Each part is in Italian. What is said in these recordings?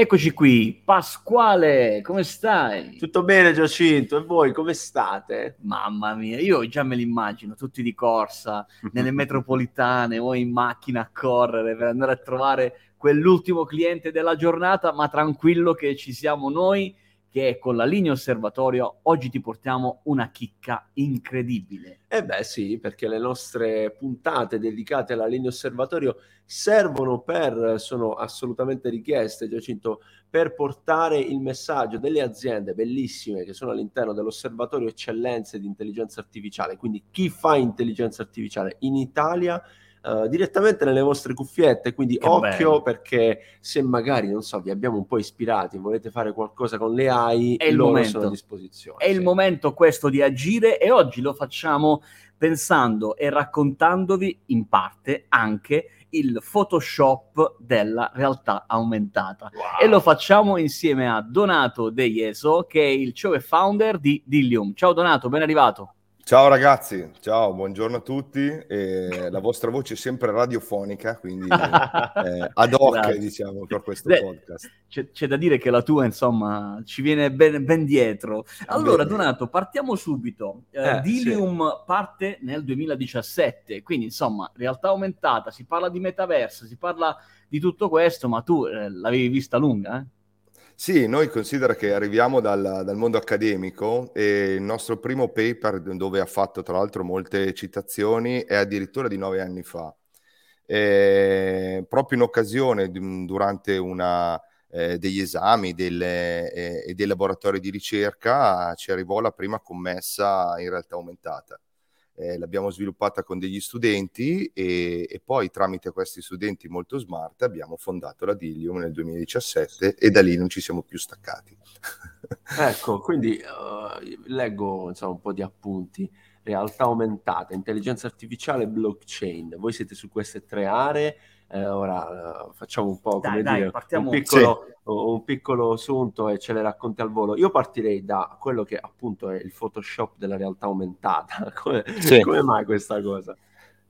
Eccoci qui, Pasquale, come stai? Tutto bene Giacinto, e voi come state? Mamma mia, io già me li immagino, tutti di corsa, nelle metropolitane o in macchina a correre per andare a trovare quell'ultimo cliente della giornata, ma tranquillo che ci siamo noi che con la linea osservatorio oggi ti portiamo una chicca incredibile. Eh beh sì, perché le nostre puntate dedicate alla linea osservatorio servono per, sono assolutamente richieste, Giacinto, per portare il messaggio delle aziende bellissime che sono all'interno dell'osservatorio eccellenze di intelligenza artificiale. Quindi chi fa intelligenza artificiale in Italia uh, direttamente nelle vostre cuffiette. Quindi che occhio bello. perché se magari, non so, vi abbiamo un po' ispirati, volete fare qualcosa con le AI, è il momento. a disposizione. È sì. il momento questo di agire e oggi lo facciamo pensando e raccontandovi in parte anche il Photoshop della realtà aumentata. Wow. E lo facciamo insieme a Donato De Ieso, che è il CEO e founder di Dillium. Ciao Donato, ben arrivato. Ciao ragazzi, ciao, buongiorno a tutti. Eh, la vostra voce è sempre radiofonica, quindi eh, ad hoc diciamo per questo Beh, podcast. C'è, c'è, da dire che la tua, insomma, ci viene ben, ben dietro. Allora, Bene. Donato, partiamo subito. Eh, eh Dilium sì. parte nel 2017, quindi insomma, realtà aumentata, si parla di metaverso, si parla di tutto questo, ma tu eh, l'avevi vista lunga, eh? Sì, noi considera che arriviamo dal, dal, mondo accademico e il nostro primo paper, dove ha fatto tra l'altro molte citazioni, è addirittura di nove anni fa. E proprio in occasione, durante una, eh, degli esami delle, eh, e dei laboratori di ricerca, ci arrivò la prima commessa in realtà aumentata eh, l'abbiamo sviluppata con degli studenti e, e, poi tramite questi studenti molto smart abbiamo fondato la Dilium nel 2017 e da lì non ci siamo più staccati. ecco, quindi uh, leggo insomma, un po' di appunti. Realtà aumentata, intelligenza artificiale, blockchain. Voi siete su queste tre aree eh, ora uh, facciamo un po' come dai, dire, dai, un, piccolo, sì. un piccolo assunto e ce le racconti al volo. Io partirei da quello che appunto è il Photoshop della realtà aumentata. come, sì. come mai questa cosa?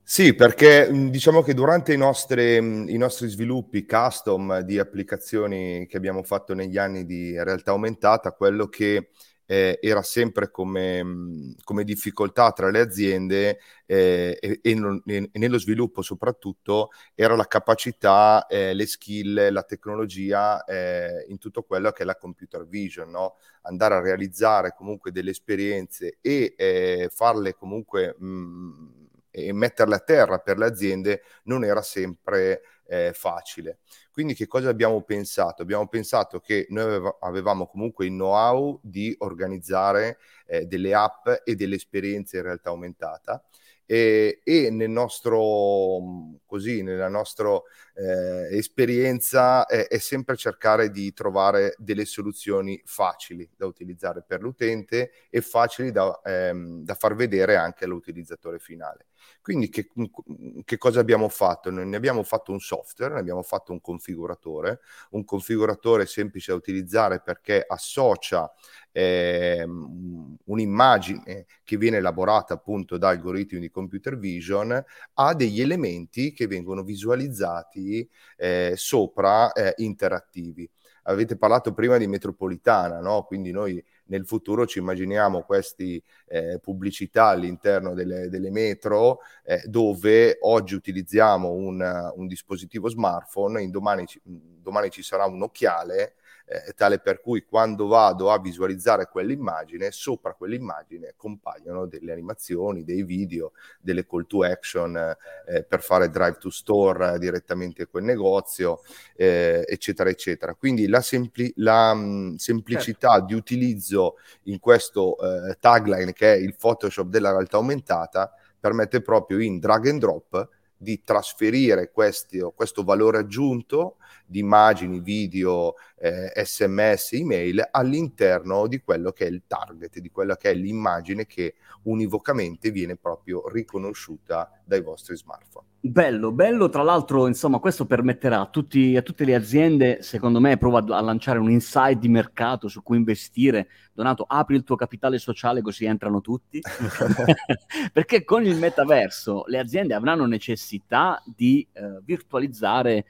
Sì, perché diciamo che durante i nostri, i nostri, sviluppi custom di applicazioni che abbiamo fatto negli anni di realtà aumentata, quello che eh, era sempre come, come, difficoltà tra le aziende eh, e, e, nello sviluppo soprattutto era la capacità, eh, le skill, la tecnologia eh, in tutto quello che è la computer vision, no? andare a realizzare comunque delle esperienze e eh, farle comunque mh, e metterle a terra per le aziende non era sempre eh, facile. Quindi che cosa abbiamo pensato? Abbiamo pensato che noi avevamo comunque il know-how di organizzare eh, delle app e delle esperienze in realtà aumentata e, e nel nostro, così, nella nostra eh, esperienza è, è, sempre cercare di trovare delle soluzioni facili da utilizzare per l'utente e facili da, ehm, da far vedere anche all'utilizzatore finale. Quindi che, che, cosa abbiamo fatto? Noi ne abbiamo fatto un software, ne abbiamo fatto un configuratore, un configuratore semplice da utilizzare perché associa eh, un'immagine che viene elaborata appunto da algoritmi di computer vision a degli elementi che vengono visualizzati eh, sopra eh, interattivi. Avete parlato prima di metropolitana, no? quindi noi nel futuro ci immaginiamo queste eh, pubblicità all'interno delle, delle metro eh, dove oggi utilizziamo un, un dispositivo smartphone, domani, domani ci sarà un occhiale eh, tale per cui quando vado a visualizzare quell'immagine, sopra quell'immagine compaiono delle animazioni, dei video, delle call to action eh, per fare drive to store direttamente a quel negozio, eh, eccetera, eccetera. Quindi la, sempli- la mh, semplicità certo. di utilizzo in questo eh, tagline che è il Photoshop della realtà aumentata permette proprio in drag and drop di trasferire questi, questo valore aggiunto di immagini, video, eh, sms, email all'interno di quello che è il target, di quella che è l'immagine che univocamente viene proprio riconosciuta dai vostri smartphone. Bello, bello, tra l'altro, insomma, questo permetterà a, tutti, a tutte le aziende, secondo me, prova a, lanciare un insight di mercato su cui investire. Donato, apri il tuo capitale sociale così entrano tutti. Perché con il metaverso le aziende avranno necessità di eh, virtualizzare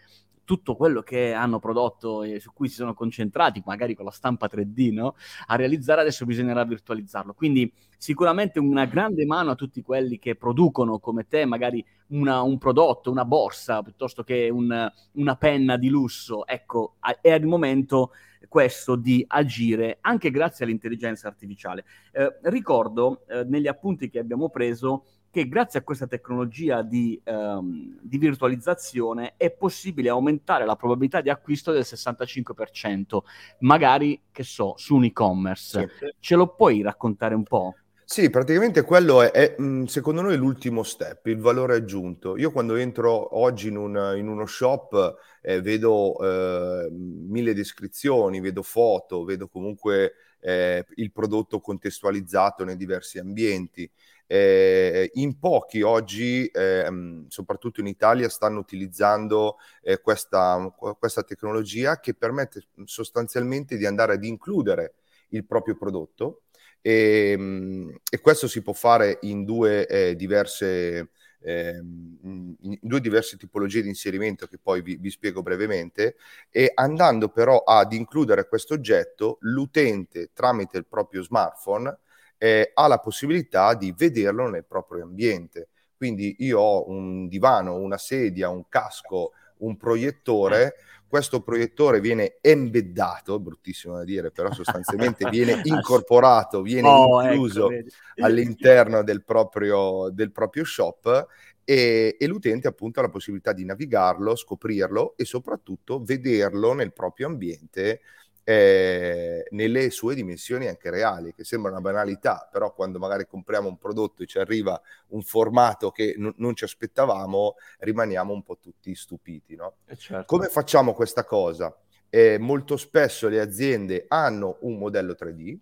tutto quello che hanno prodotto e su cui si sono concentrati, magari con la stampa 3D, no? a realizzare, adesso bisognerà virtualizzarlo. Quindi sicuramente una grande mano a tutti quelli che producono come te magari una, un prodotto, una borsa, piuttosto che un, una penna di lusso. Ecco, è il momento questo di agire anche grazie all'intelligenza artificiale. Eh, ricordo eh, negli appunti che abbiamo preso che grazie a questa tecnologia di, um, di, virtualizzazione è possibile aumentare la probabilità di acquisto del 65%, magari, che so, su un e-commerce. Sì. Ce lo puoi raccontare un po'? Sì, praticamente quello è, è, secondo noi l'ultimo step, il valore aggiunto. Io quando entro oggi in, un, in uno shop eh, vedo eh, mille descrizioni, vedo foto, vedo comunque eh, il prodotto contestualizzato nei diversi ambienti. Eh, in pochi oggi, eh, soprattutto in Italia, stanno utilizzando eh, questa, questa tecnologia che permette sostanzialmente di andare ad includere il proprio prodotto. E, ehm, e questo si può fare in due eh, diverse eh, in due diverse tipologie di inserimento che poi vi, vi, spiego brevemente. E andando però ad includere questo oggetto l'utente tramite il proprio smartphone eh, ha la possibilità di vederlo nel proprio ambiente. Quindi io ho un divano, una sedia, un casco, un proiettore. Questo proiettore viene embeddato, bruttissimo da dire, però sostanzialmente viene incorporato, viene oh, ecco, incluso ecco, all'interno del proprio, del proprio shop e, e, l'utente appunto ha la possibilità di navigarlo, scoprirlo e soprattutto vederlo nel proprio ambiente eh, nelle sue dimensioni anche reali, che sembra una banalità, però quando magari compriamo un prodotto e ci arriva un formato che n- non ci aspettavamo, rimaniamo un po' tutti stupiti. No? Eh, certo. Come facciamo questa cosa? Eh, molto spesso le aziende hanno un modello 3D,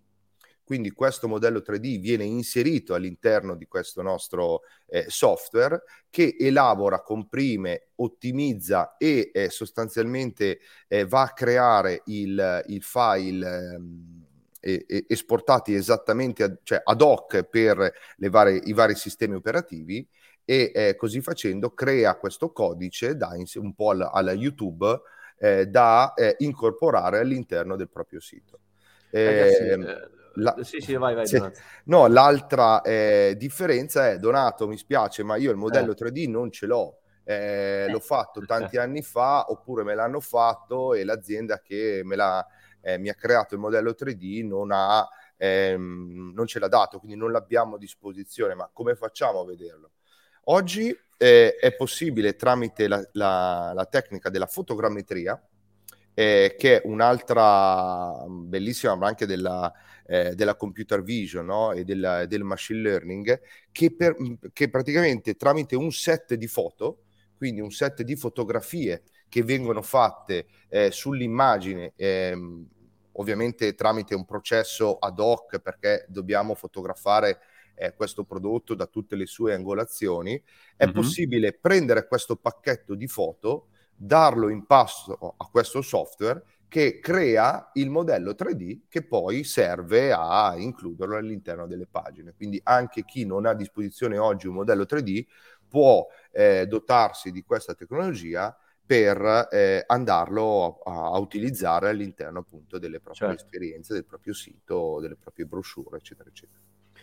quindi questo modello 3D viene inserito all'interno di questo nostro eh, software che elabora, comprime, ottimizza e eh, sostanzialmente eh, va a creare il, il file ehm, esportati esattamente ad, cioè ad hoc per varie, i vari sistemi operativi e eh, così facendo crea questo codice da, un po' alla, alla YouTube eh, da eh, incorporare all'interno del proprio sito. Ragazzi, ehm, eh, la... Sì, sì, vai, vai. Sì. No, l'altra eh, differenza è, Donato, mi spiace, ma io il modello eh. 3D non ce l'ho. Eh, l'ho fatto tanti anni fa, oppure me l'hanno fatto e l'azienda che me l'ha, eh, mi ha creato il modello 3D non, ha, ehm, non ce l'ha dato, quindi non l'abbiamo a disposizione. Ma come facciamo a vederlo? Oggi eh, è possibile tramite la, la, la tecnica della fotogrammetria, eh, che è un'altra bellissima branca della, eh, della computer vision no? e della, del machine learning, che, per, che praticamente tramite un set di foto, quindi un set di fotografie che vengono fatte eh, sull'immagine, ehm, ovviamente tramite un processo ad hoc perché dobbiamo fotografare eh, questo prodotto da tutte le sue angolazioni, è mm-hmm. possibile prendere questo pacchetto di foto, darlo in pasto a questo software che crea il modello 3D che poi serve a includerlo all'interno delle pagine. Quindi anche chi non ha a disposizione oggi un modello 3D può eh, dotarsi di questa tecnologia per eh, andarlo a, a, utilizzare all'interno appunto delle proprie certo. esperienze, del proprio sito, delle proprie brochure, eccetera, eccetera.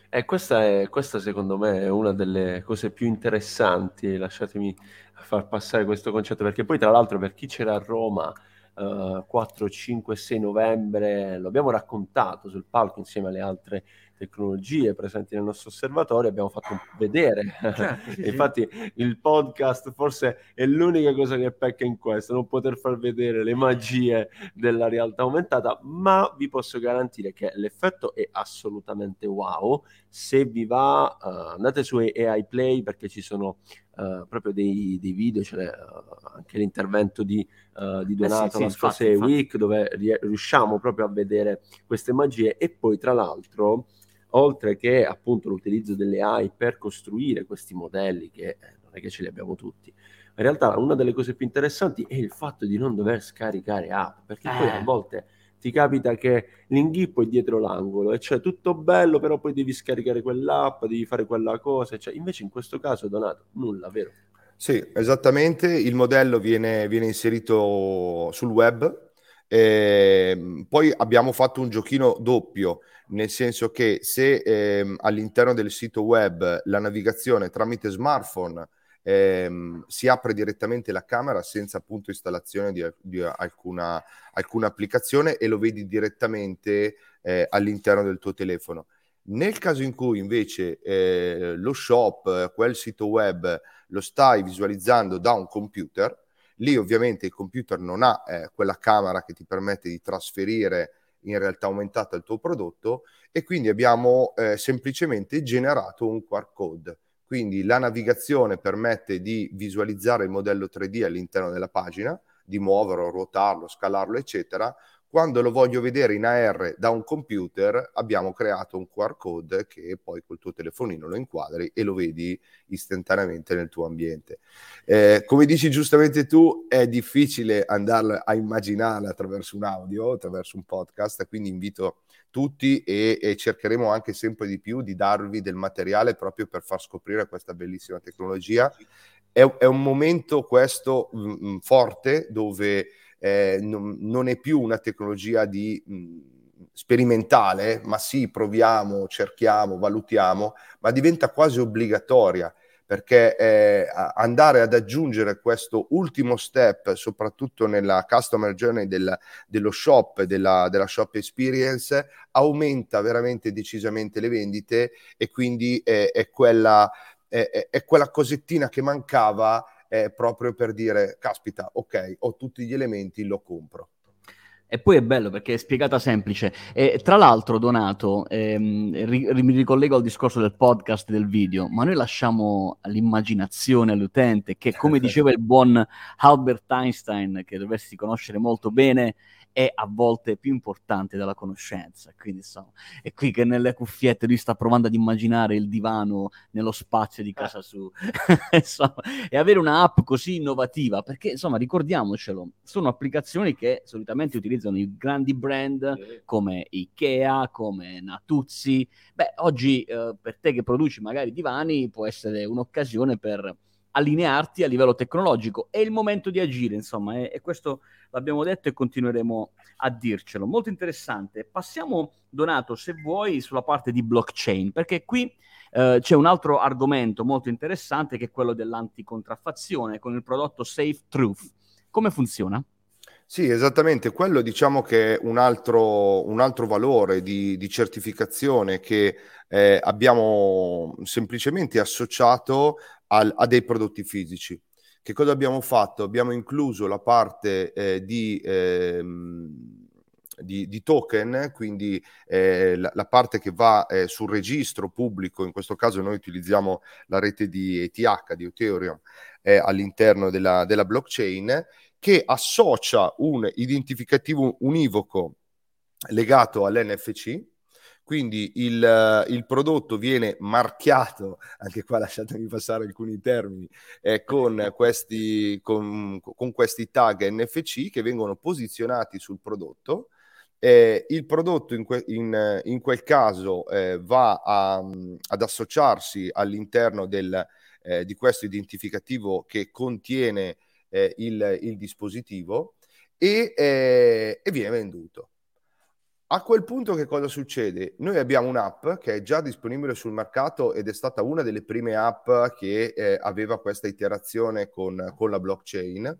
E questa, è, questa secondo me è una delle cose più interessanti, lasciatemi far passare questo concetto, perché poi tra l'altro per chi c'era a Roma uh, 4, 5, 6 novembre, lo abbiamo raccontato sul palco insieme alle altre tecnologie presenti nel nostro osservatorio, abbiamo fatto vedere. Certo, sì, Infatti sì. il podcast forse è l'unica cosa che pecca in questo, non poter far vedere le magie della realtà aumentata, ma vi posso garantire che l'effetto è assolutamente wow. Se vi va, uh, andate su AI Play perché ci sono uh, proprio dei, dei video, cioè, uh, anche l'intervento di, di Donato eh sì, la scorsa week dove riusciamo proprio a vedere queste magie e poi tra l'altro oltre che appunto l'utilizzo delle AI per costruire questi modelli, che eh, non è che ce li abbiamo tutti. In realtà una delle cose più interessanti è il fatto di non dover scaricare app, perché eh. poi a eh. volte ti capita che l'inghippo è dietro l'angolo e cioè tutto bello, però poi devi scaricare quell'app, devi fare quella cosa, cioè, invece in questo caso Donato nulla, vero? Sì, esattamente, il modello viene, viene inserito sul web, eh, poi abbiamo fatto un giochino doppio, nel senso che se eh, all'interno del sito web la navigazione tramite smartphone ehm, si apre direttamente la camera senza appunto installazione di, di alcuna, alcuna, applicazione e lo vedi direttamente eh, all'interno del tuo telefono. Nel caso in cui invece eh, lo shop, quel sito web, lo stai visualizzando da un computer, lì ovviamente il computer non ha eh, quella camera che ti permette di trasferire in realtà aumentata il tuo prodotto e quindi abbiamo eh, semplicemente generato un QR code quindi la navigazione permette di visualizzare il modello 3D all'interno della pagina, di muoverlo, ruotarlo, scalarlo, eccetera. Quando lo voglio vedere in AR da un computer, abbiamo creato un QR code che poi col tuo telefonino lo inquadri e lo vedi istantaneamente nel tuo ambiente. Eh, come dici giustamente tu, è difficile andare a immaginare attraverso un audio, attraverso un podcast, quindi invito tutti e, e, cercheremo anche sempre di più di darvi del materiale proprio per far scoprire questa bellissima tecnologia. È, è un momento questo mh, mm, mm, forte dove eh, non, non, è più una tecnologia di, mh, mm, sperimentale, ma sì, proviamo, cerchiamo, valutiamo, ma diventa quasi obbligatoria perché eh, andare ad aggiungere questo ultimo step, soprattutto nella customer journey del, dello shop, della, della, shop experience, aumenta veramente decisamente le vendite e quindi è, è, quella, è, è quella cosettina che mancava eh, proprio per dire, caspita, ok, ho tutti gli elementi, lo compro. E poi è bello perché è spiegata semplice. E tra l'altro, Donato, ehm, ri- mi ricollego al discorso del podcast e del video, ma noi lasciamo all'immaginazione all'utente che, come diceva il buon Albert Einstein, che dovresti conoscere molto bene, è a volte più importante della conoscenza. Quindi, insomma, è qui che nelle cuffiette lui sta provando ad immaginare il divano nello spazio di casa sua. insomma, e avere un'app così innovativa, perché insomma, ricordiamocelo, sono applicazioni che solitamente utilizzano i grandi brand come Ikea, come Natuzzi. Beh, oggi eh, per te che produci magari divani può essere un'occasione per allinearti a livello tecnologico. È il momento di agire, insomma, e, e, questo l'abbiamo detto e continueremo a dircelo. Molto interessante. Passiamo, Donato, se vuoi, sulla parte di blockchain, perché qui eh, c'è un altro argomento molto interessante che è quello dell'anticontraffazione con il prodotto Safe Truth. Come funziona? Sì, esattamente, quello diciamo che è un altro, un altro valore di, di certificazione che eh, abbiamo semplicemente associato al, a dei prodotti fisici. Che cosa abbiamo fatto? Abbiamo incluso la parte eh, di, eh, di, di, token, quindi eh, la, la, parte che va eh, sul registro pubblico, in questo caso noi utilizziamo la rete di ETH, di Ethereum, eh, all'interno della, della blockchain, che associa un identificativo univoco legato all'NFC, quindi il, il, prodotto viene marchiato, anche qua lasciatemi passare alcuni termini, eh, con, questi, con, con, questi, tag NFC che vengono posizionati sul prodotto. Eh, il prodotto in, que- in, in quel caso eh, va a, ad associarsi all'interno del, eh, di questo identificativo che contiene eh, il, il, dispositivo e, eh, e viene venduto. A quel punto che cosa succede? Noi abbiamo un'app che è già disponibile sul mercato ed è stata una delle prime app che eh, aveva questa iterazione con, con la blockchain.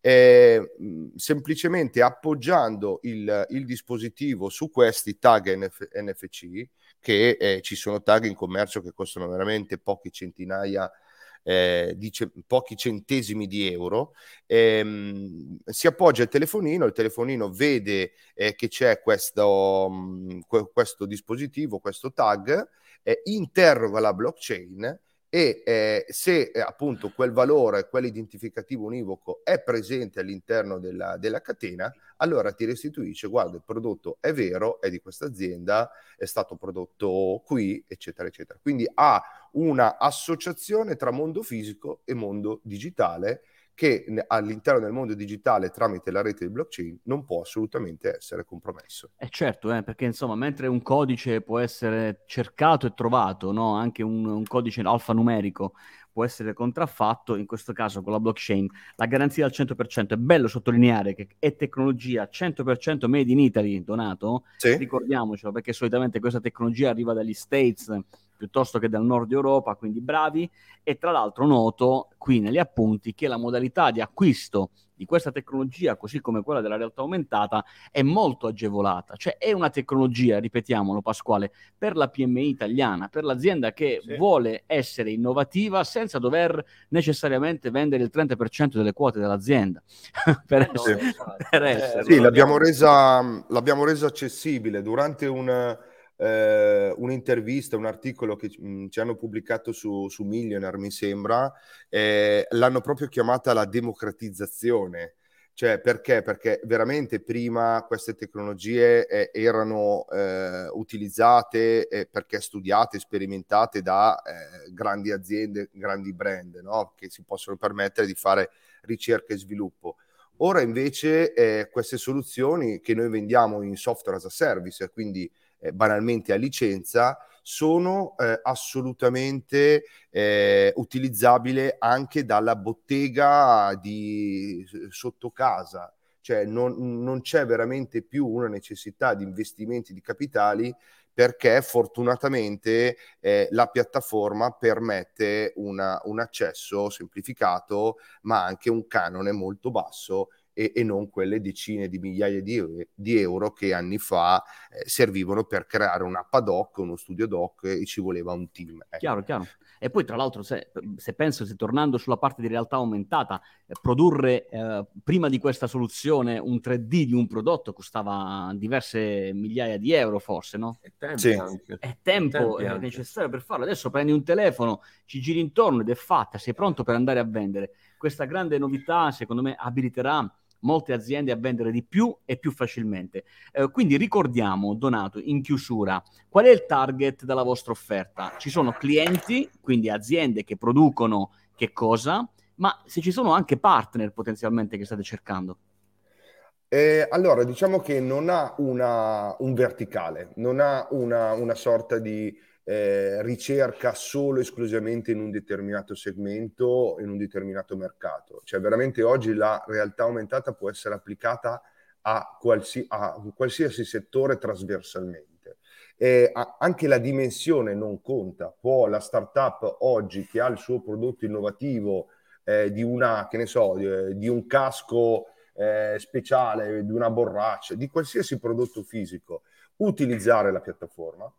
Eh, semplicemente appoggiando il, il, dispositivo su questi tag NF- NFC, che eh, ci sono tag in commercio che costano veramente poche centinaia di eh, di ce- pochi centesimi di euro, ehm, si appoggia il telefonino, il telefonino vede eh, che c'è questo, mh, mm, questo dispositivo, questo tag, eh, interroga la blockchain e eh, se eh, appunto quel valore, quell'identificativo univoco è presente all'interno della, della, catena, allora ti restituisce, guarda, il prodotto è vero, è di questa azienda, è stato prodotto qui, eccetera, eccetera. Quindi ha una associazione tra mondo fisico e mondo digitale che all'interno del mondo digitale tramite la rete di blockchain non può assolutamente essere compromesso. Eh certo, eh, perché insomma, mentre un codice può essere cercato e trovato, no? anche un, un codice alfanumerico può essere contraffatto, in questo caso con la blockchain, la garanzia al 100%. È bello sottolineare che è tecnologia 100% made in Italy, Donato, sì. ricordiamocelo, perché solitamente questa tecnologia arriva dagli States piuttosto che dal nord Europa, quindi bravi. E tra l'altro noto qui negli appunti che la modalità di acquisto di questa tecnologia, così come quella della realtà aumentata, è molto agevolata. Cioè è una tecnologia, ripetiamolo Pasquale, per la PMI italiana, per l'azienda che sì. vuole essere innovativa senza dover necessariamente vendere il 30% delle quote dell'azienda. per, no, essere, per essere. Sì, l'abbiamo resa, l'abbiamo resa accessibile durante un eh, un'intervista, un articolo che mm, ci hanno pubblicato su, su Millionaire, mi sembra, eh, l'hanno proprio chiamata la democratizzazione. Cioè, perché? Perché veramente prima queste tecnologie eh, erano eh, utilizzate eh, perché studiate, sperimentate da eh, grandi aziende, grandi brand, no? che si possono permettere di fare ricerca e sviluppo. Ora invece eh, queste soluzioni che noi vendiamo in software as a service, quindi eh, banalmente a licenza, sono eh, assolutamente eh, utilizzabili anche dalla bottega di sotto casa. Cioè non, non c'è veramente più una necessità di investimenti di capitali perché fortunatamente eh, la piattaforma permette una, un accesso semplificato ma anche un canone molto basso e, e, non quelle decine di migliaia di, euro, di euro che anni fa eh, servivano per creare un'app ad hoc, uno studio doc e ci voleva un team. Ecco. Chiaro, chiaro. E poi tra l'altro se, se, penso, se tornando sulla parte di realtà aumentata, eh, produrre eh, prima di questa soluzione un 3D di un prodotto costava diverse migliaia di euro forse, no? E tempo sì. anche. È tempo è necessario per farlo. Adesso prendi un telefono, ci giri intorno ed è fatta, sei pronto per andare a vendere. Questa grande novità secondo me abiliterà molte aziende a vendere di più e più facilmente. Eh, quindi ricordiamo, Donato, in chiusura, qual è il target della vostra offerta? Ci sono clienti, quindi aziende che producono che cosa, ma se ci sono anche partner potenzialmente che state cercando. Eh, allora, diciamo che non ha una, un verticale, non ha una, una sorta di eh, ricerca solo esclusivamente in un determinato segmento, in un determinato mercato. Cioè veramente oggi la realtà aumentata può essere applicata a, qualsi- a qualsiasi settore trasversalmente. E anche la dimensione non conta. Può la startup oggi che ha il suo prodotto innovativo eh, di una, so, di, eh, di un casco eh, speciale, di una borraccia, di qualsiasi prodotto fisico, utilizzare la piattaforma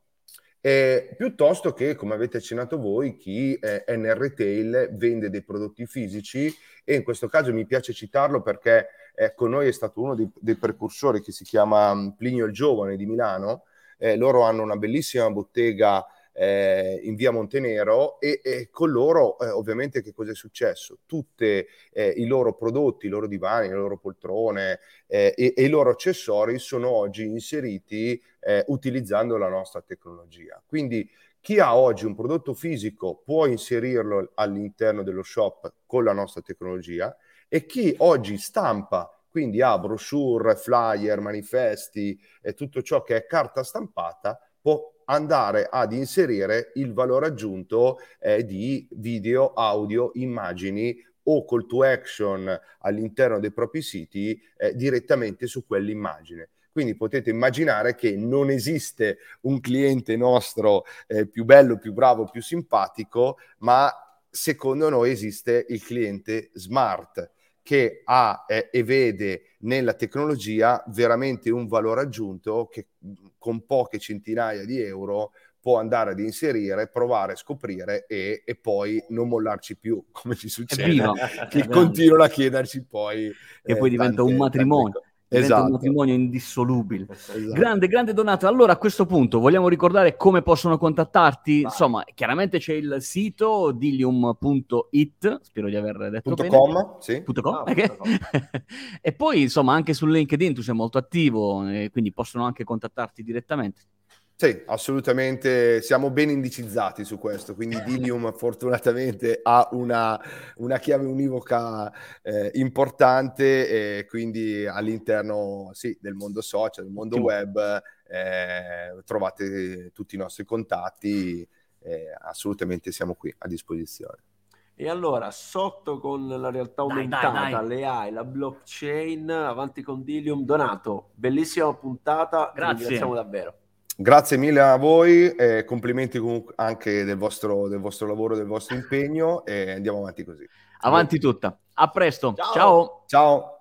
eh, piuttosto che, come avete accennato voi, chi eh, è nel retail vende dei prodotti fisici e in questo caso mi piace citarlo perché eh, con noi è stato uno dei, dei, precursori che si chiama mm, Plinio il Giovane di Milano. Eh, loro hanno una bellissima bottega eh, in via Montenero e, e con loro eh, ovviamente che cosa è successo? Tutti eh, i loro prodotti, i loro divani, le loro poltrone eh, e, e, i loro accessori sono oggi inseriti eh, utilizzando la nostra tecnologia. Quindi chi ha oggi un prodotto fisico può inserirlo all'interno dello shop con la nostra tecnologia e chi oggi stampa quindi ha brochure, flyer, manifesti e tutto ciò che è carta stampata, può andare ad inserire il valore aggiunto eh, di video, audio, immagini o call to action all'interno dei propri siti eh, direttamente su quell'immagine. Quindi potete immaginare che non esiste un cliente nostro eh, più bello, più bravo, più simpatico, ma secondo noi esiste il cliente smart che ha eh, e vede nella tecnologia veramente un valore aggiunto che con poche centinaia di euro può andare ad inserire, provare, scoprire e, e poi non mollarci più, come ci succede, che continuano a chiederci poi. E eh, poi diventa tante, un matrimonio esatto. un matrimonio indissolubile. Esatto. Grande, grande Donato. Allora, a questo punto vogliamo ricordare come possono contattarti. Vai. Insomma, chiaramente c'è il sito dilium.it, spero di aver detto punto bene. Com, sì. Punto com, ah, okay. com. e poi, insomma, anche su LinkedIn tu sei molto attivo, quindi possono anche contattarti direttamente. Sì, assolutamente, siamo ben indicizzati su questo, quindi Dilium fortunatamente ha una, una chiave univoca eh, importante e quindi all'interno sì, del mondo social, del mondo web eh, trovate tutti i nostri contatti, eh, assolutamente siamo qui a disposizione. E allora, sotto con la realtà aumentata, dai, dai. le AI, la blockchain, avanti con Dilium. Donato, bellissima puntata, ti Grazie. ringraziamo davvero. Grazie mille a voi, eh, complimenti comunque anche del vostro, del vostro lavoro, del vostro impegno e andiamo avanti così. Avanti tutta. A presto. Ciao. Ciao. Ciao!